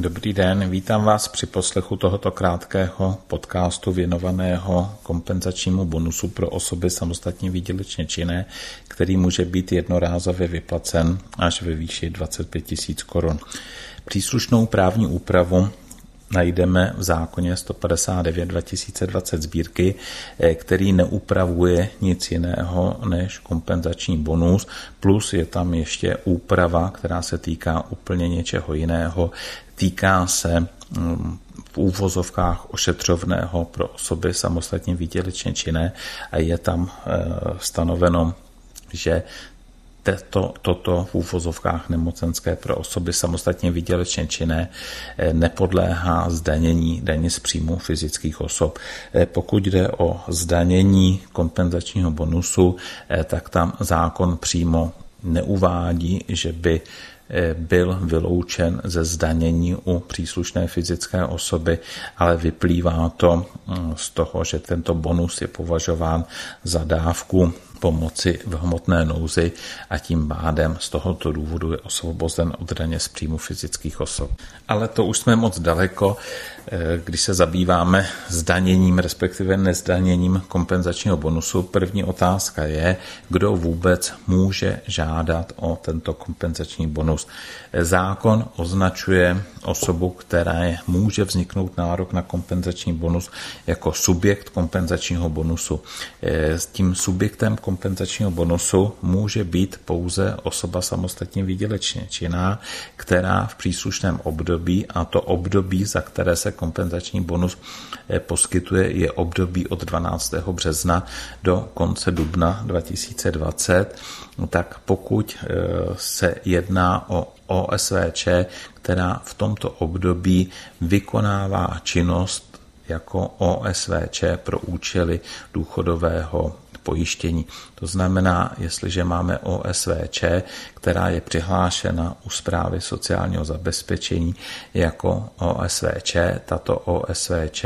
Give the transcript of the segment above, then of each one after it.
Dobrý den, vítám vás při poslechu tohoto krátkého podcastu věnovaného kompenzačnímu bonusu pro osoby samostatně výdělečně činné, který může být jednorázově vyplacen až ve výši 25 000 korun. Příslušnou právní úpravu najdeme v zákoně 159 2020 sbírky, eh, který neupravuje nic jiného než kompenzační bonus, plus je tam ještě úprava, která se týká úplně něčeho jiného, týká se mm, v úvozovkách ošetřovného pro osoby samostatně výdělečně činné a je tam eh, stanoveno, že to, toto v úvozovkách nemocenské pro osoby samostatně výdělečně činné eh, nepodléhá zdanění daně z příjmu fyzických osob. Eh, pokud jde o zdanění kompenzačního bonusu, eh, tak tam zákon přímo neuvádí, že by byl vyloučen ze zdanění u příslušné fyzické osoby, ale vyplývá to mm, z toho, že tento bonus je považován za dávku pomoci v hmotné nouzi a tím pádem z tohoto důvodu je osvobozen od daně z příjmu fyzických osob. Ale to už jsme moc daleko, eh, když se zabýváme zdaněním, respektive nezdaněním kompenzačního bonusu. První otázka je, kdo vůbec může žádat o tento kompenzační bonus. Zákon označuje osobu, která může vzniknout nárok na kompenzační bonus jako subjekt kompenzačního bonusu. Eh, s tím subjektem kompenzačního bonusu může být pouze osoba samostatně výdělečně činná, která v příslušném období, a to období, za které se kompenzační bonus eh, poskytuje, je období od 12. března do konce dubna 2020, tak pokud eh, se jedná o OSVČ, která v tomto období vykonává činnost jako OSVČ pro účely důchodového pojištění. To znamená, jestliže máme OSVČ, která je přihlášena u zprávy sociálního zabezpečení jako OSVČ, tato OSVČ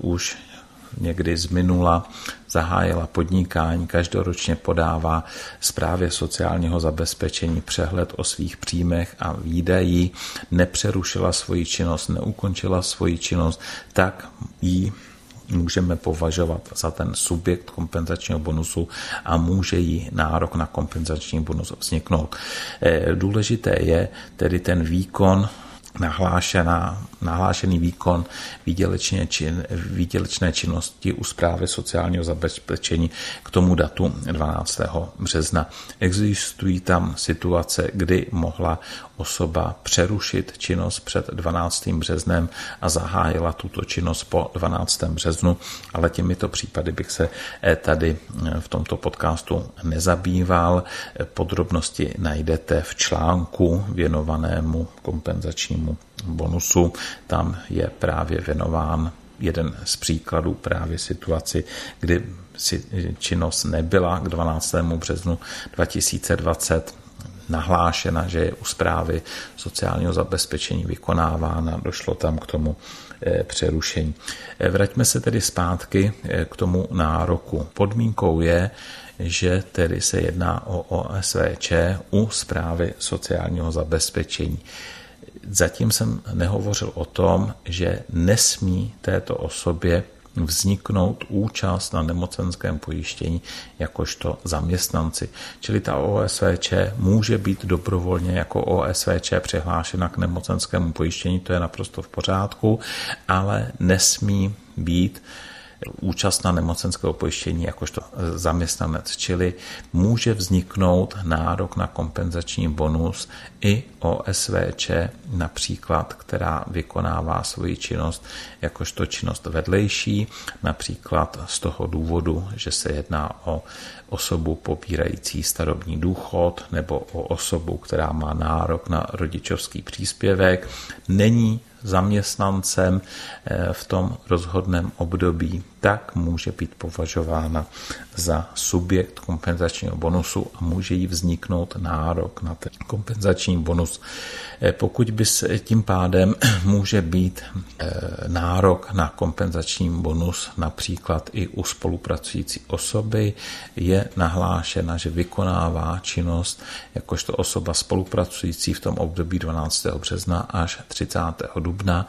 už někdy z minula zahájila podnikání, každoročně podává zprávě sociálního zabezpečení přehled o svých příjmech a výdají, nepřerušila svoji činnost, neukončila svoji činnost, tak jí můžeme považovat za ten subjekt kompenzačního bonusu a může jí nárok na kompenzační bonus vzniknout. Eh, důležité je tedy ten výkon nahlášená, nahlášený výkon výdělečné, čin, výdělečné činnosti u zprávy sociálního zabezpečení k tomu datu 12. března. Existují tam situace, kdy mohla osoba přerušit činnost před 12. březnem a zahájila tuto činnost po 12. březnu, ale těmito případy bych se eh, tady eh, v tomto podcastu nezabýval. Podrobnosti najdete v článku věnovanému kompenzačnímu bonusu. Tam je právě věnován jeden z příkladů právě situaci, kdy si činnost nebyla k 12. březnu 2020 nahlášena, že je u zprávy sociálního zabezpečení vykonávána, došlo tam k tomu eh, přerušení. Eh, vraťme se tedy zpátky eh, k tomu nároku. Podmínkou je, že tedy se jedná o OSVČ u zprávy sociálního zabezpečení. Zatím jsem nehovořil o tom, že nesmí této osobě vzniknout účast na nemocenském pojištění jakožto zaměstnanci. Čili ta OSVČ může být dobrovolně jako OSVČ přihlášena k nemocenskému pojištění, to je naprosto v pořádku, ale nesmí být účast na nemocenského pojištění jakožto zaměstnanec, čili může vzniknout nárok na kompenzační bonus i OSVČ, například, která vykonává svoji činnost jakožto činnost vedlejší, například z toho důvodu, že se jedná o osobu pobírající starobní důchod nebo o osobu, která má nárok na rodičovský příspěvek, není zaměstnancem eh, v tom rozhodném období, tak může být považována za subjekt kompenzačního bonusu a může jí vzniknout nárok na ten kompenzační bonus. Eh, pokud by se tím pádem může být eh, nárok na kompenzační bonus například i u spolupracující osoby, je nahlášena, že vykonává činnost jakožto osoba spolupracující v tom období 12. března až 30. dubna,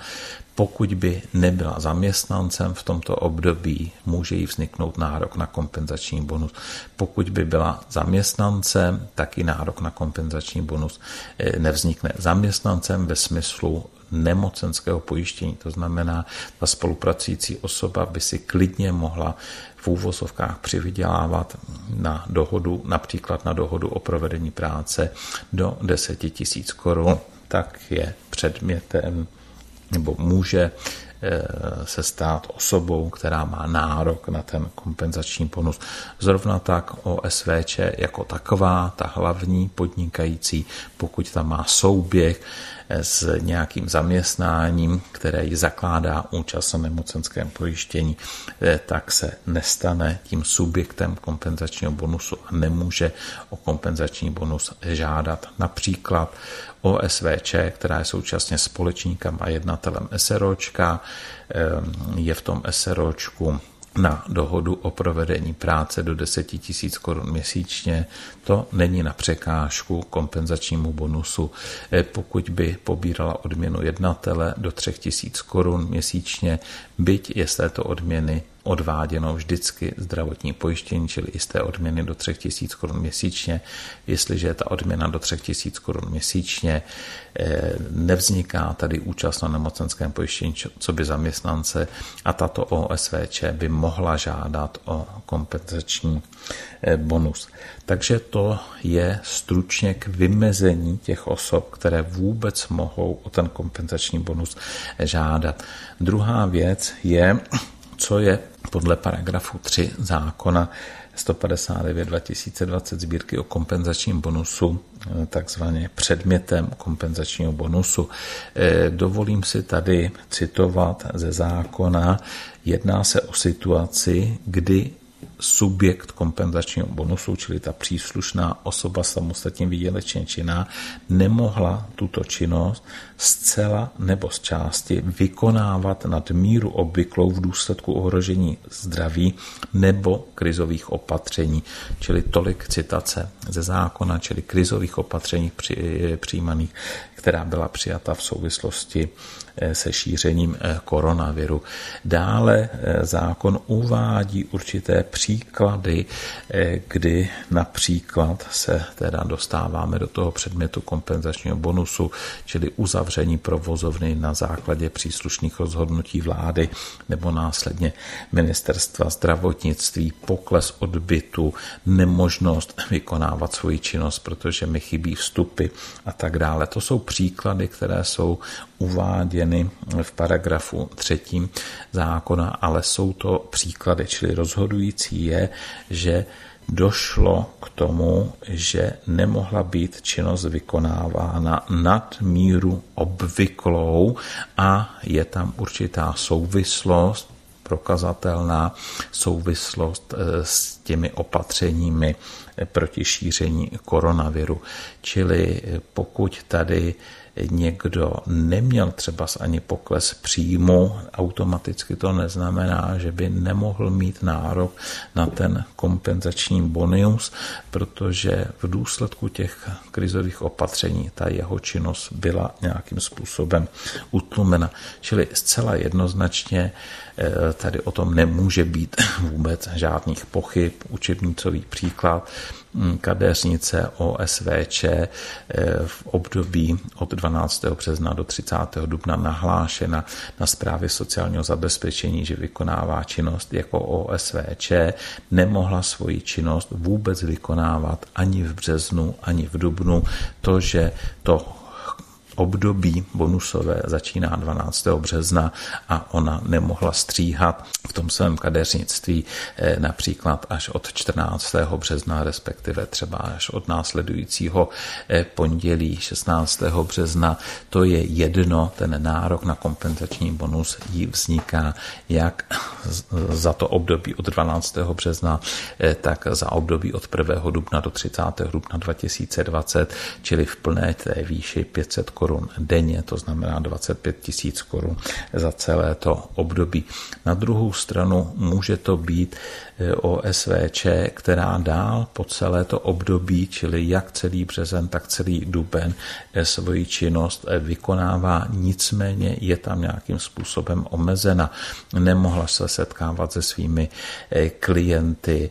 pokud by nebyla zaměstnancem v tomto období, může jí vzniknout nárok na kompenzační bonus. Pokud by byla zaměstnancem, tak i nárok na kompenzační bonus eh, nevznikne zaměstnancem ve smyslu nemocenského pojištění. To znamená, ta spolupracující osoba by si klidně mohla v úvozovkách přivydělávat na dohodu, například na dohodu o provedení práce do 10 tisíc korun, tak je předmětem nebo může eh, se stát osobou, která má nárok na ten kompenzační bonus. Zrovna tak OSVČ jako taková, ta hlavní podnikající, pokud tam má souběh s nějakým zaměstnáním, které ji zakládá účast na nemocenském pojištění, eh, tak se nestane tím subjektem kompenzačního bonusu a nemůže o kompenzační bonus žádat. Například OSVČ, která je současně společníkem a jednatelem SROčka, je v tom SROčku na dohodu o provedení práce do 10 000 korun měsíčně. To není na překážku kompenzačnímu bonusu. E, pokud by pobírala odměnu jednatele do 3 000 korun měsíčně, byť je z této odměny odváděno vždycky zdravotní pojištění, čili i z té odměny do 3000 korun měsíčně. Jestliže je ta odměna do 3000 korun měsíčně, eh, nevzniká tady účast na nemocenském pojištění co by zaměstnance a tato OSVČ by mohla žádat o kompenzační eh, bonus. Takže to je stručně k vymezení těch osob, které vůbec mohou o ten kompenzační bonus žádat. Druhá věc je, co je podle paragrafu 3 zákona 159 2020 sbírky o kompenzačním bonusu, eh, takzvaně předmětem kompenzačního bonusu. Eh, dovolím si tady citovat ze zákona. Jedná se o situaci, kdy subjekt kompenzačního bonusu, čili ta příslušná osoba samostatně výdělečně činná, nemohla tuto činnost zcela nebo z části vykonávat nad míru obvyklou v důsledku ohrožení zdraví nebo krizových opatření, čili tolik citace ze zákona, čili krizových opatření přijímaných, která byla přijata v souvislosti Eh, se šířením eh, koronaviru. Dále eh, zákon uvádí určité příklady, kdy například se teda dostáváme do toho předmětu kompenzačního bonusu, čili uzavření provozovny na základě příslušných rozhodnutí vlády nebo následně ministerstva zdravotnictví, pokles odbytu, nemožnost vykonávat svoji činnost, protože mi chybí vstupy a tak dále. To jsou příklady, které jsou uváděny v paragrafu třetím zákona, ale jsou to příklady, čili rozhodující je, že došlo k tomu, že nemohla být činnost vykonávána nad míru obvyklou a je tam určitá souvislost, prokazatelná souvislost eh, s těmi opatřeními proti šíření koronaviru. Čili pokud tady někdo neměl třeba ani pokles příjmu, automaticky to neznamená, že by nemohl mít nárok na ten kompenzační bonus, protože v důsledku těch krizových opatření ta jeho činnost byla nějakým způsobem utlumena. Čili zcela jednoznačně eh, tady o tom nemůže být vůbec žádných pochyb. Učebnicový příklad kadeřnice OSVČ eh, v období od 12. března do 30. dubna nahlášena na zprávě sociálního zabezpečení, že vykonává činnost jako OSVČ, nemohla svoji činnost vůbec vykonávat ani v březnu, ani v dubnu. To, že to období bonusové začíná 12. března a ona nemohla stříhat v tom svém kadeřnictví eh, například až od 14. března, respektive třeba až od následujícího eh, pondělí 16. března. To je jedno, ten nárok na kompenzační bonus jí vzniká jak za to období od 12. března, eh, tak za období od 1. dubna do 30. dubna 2020, čili v plné té výši 500 korun denně, to znamená 25 tisíc korun za celé to období. Na druhou stranu může to být eh, OSVČ, která dál po celé to období, čili jak celý březen, tak celý duben, eh, svoji činnost vykonává, nicméně je tam nějakým způsobem omezena. Nemohla se setkávat se svými eh, klienty,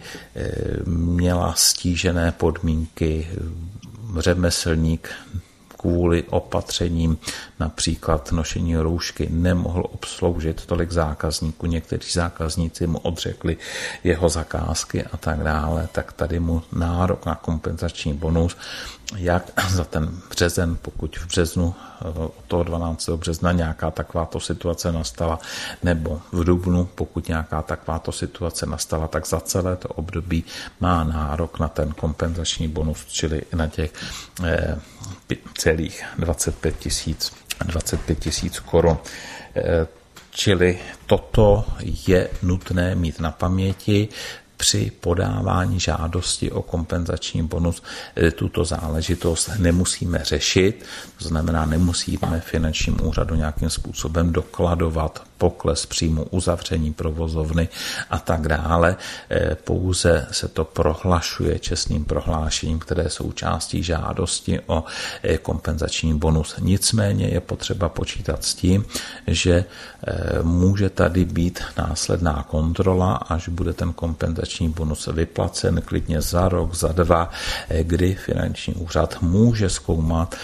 měla stížené podmínky, řemeslník kvůli opatřením, například nošení roušky, nemohl obsloužit tolik zákazníků. Někteří zákazníci mu odřekli jeho zakázky a tak dále, tak tady mu nárok na kompenzační bonus jak za ten březen, pokud v březnu od toho 12. března nějaká takováto situace nastala, nebo v dubnu, pokud nějaká takováto situace nastala, tak za celé to období má nárok na ten kompenzační bonus, čili na těch eh, celých 25 tisíc 25 tisíc korun. Eh, čili toto je nutné mít na paměti při podávání žádosti o kompenzační bonus e, tuto záležitost nemusíme řešit, to znamená, nemusíme finančním úřadu nějakým způsobem dokladovat pokles příjmu, uzavření provozovny a tak dále. E, pouze se to prohlašuje čestným prohlášením, které jsou součástí žádosti o e, kompenzační bonus. Nicméně je potřeba počítat s tím, že může tady být následná kontrola, až bude ten kompenzační bonus vyplacen klidně za rok, za dva, eh, kdy finanční úřad může zkoumat,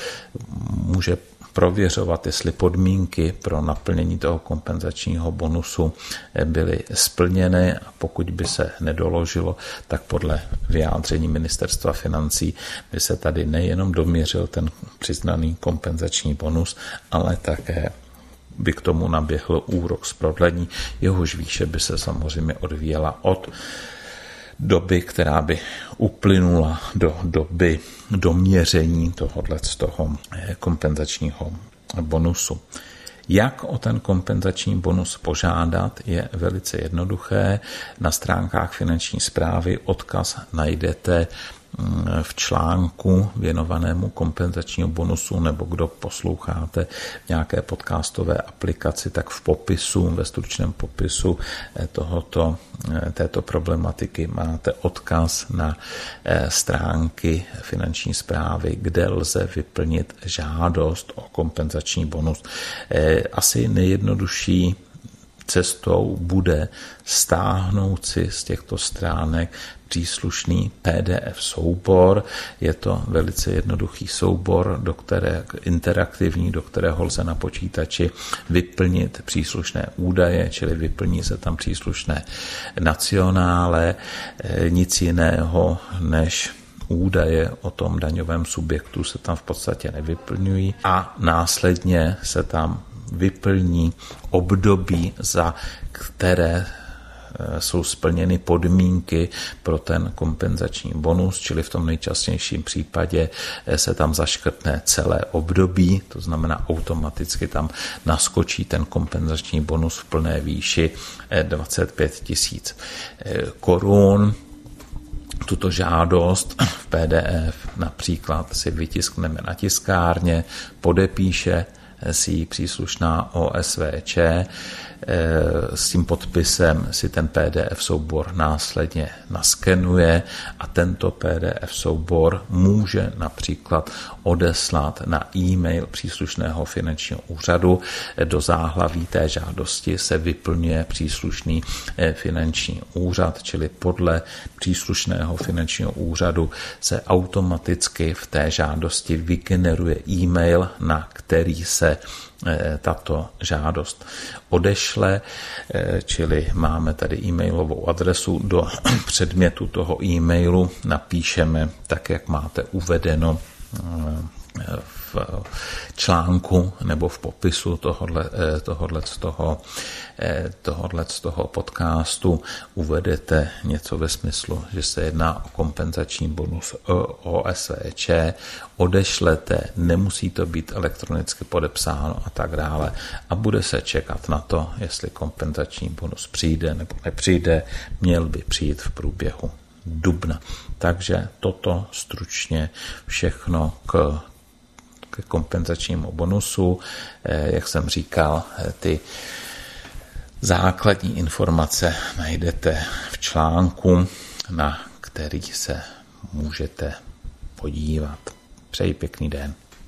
může prověřovat, jestli podmínky pro naplnění toho kompenzačního bonusu eh, byly splněny. A pokud by se nedoložilo, tak podle vyjádření ministerstva financí by se tady nejenom doměřil ten přiznaný kompenzační bonus, ale také by k tomu naběhl úrok z prodlení, jehož výše by se samozřejmě odvíjela od doby, která by uplynula do doby doměření tohohle z toho eh, kompenzačního bonusu. Jak o ten kompenzační bonus požádat je velice jednoduché. Na stránkách finanční zprávy odkaz najdete v článku věnovanému kompenzačního bonusu nebo kdo posloucháte v nějaké podcastové aplikaci, tak v popisu, ve stručném popisu eh, tohoto, eh, této problematiky máte odkaz na eh, stránky finanční zprávy, kde lze vyplnit žádost o kompenzační bonus. Asi nejjednodušší cestou bude stáhnout si z těchto stránek příslušný PDF soubor. Je to velice jednoduchý soubor, do které, interaktivní, do kterého lze na počítači vyplnit příslušné údaje, čili vyplní se tam příslušné nacionále, eh, nic jiného než údaje o tom daňovém subjektu se tam v podstatě nevyplňují a následně se tam vyplní období, za které jsou splněny podmínky pro ten kompenzační bonus, čili v tom nejčastějším případě eh, se tam zaškrtne celé období, to znamená automaticky tam naskočí ten kompenzační bonus v plné výši 25 eh, tisíc korun. Tuto žádost v PDF například si vytiskneme na tiskárně, podepíše si příslušná OSVČ Eh, s tím podpisem si ten PDF soubor následně naskenuje a tento PDF soubor může například odeslat na e-mail příslušného finančního úřadu. Do záhlaví té žádosti se vyplňuje příslušný eh, finanční úřad, čili podle příslušného finančního úřadu se automaticky v té žádosti vygeneruje e-mail, na který se Eh, tato žádost odešle, eh, čili máme tady e-mailovou adresu. Do předmětu toho e-mailu napíšeme tak, jak máte uvedeno v článku nebo v popisu tohodle, eh, z toho, eh, tohodle z toho podcastu uvedete něco ve smyslu, že se jedná o kompenzační bonus OSVČ, odešlete, nemusí to být elektronicky podepsáno a tak dále. A bude se čekat na to, jestli kompenzační bonus přijde nebo nepřijde, měl by přijít v průběhu dubna. Takže toto stručně všechno k k kompenzačnímu bonusu. Eh, jak jsem říkal, eh, ty základní informace najdete v článku, na který se můžete podívat. Přeji pěkný den.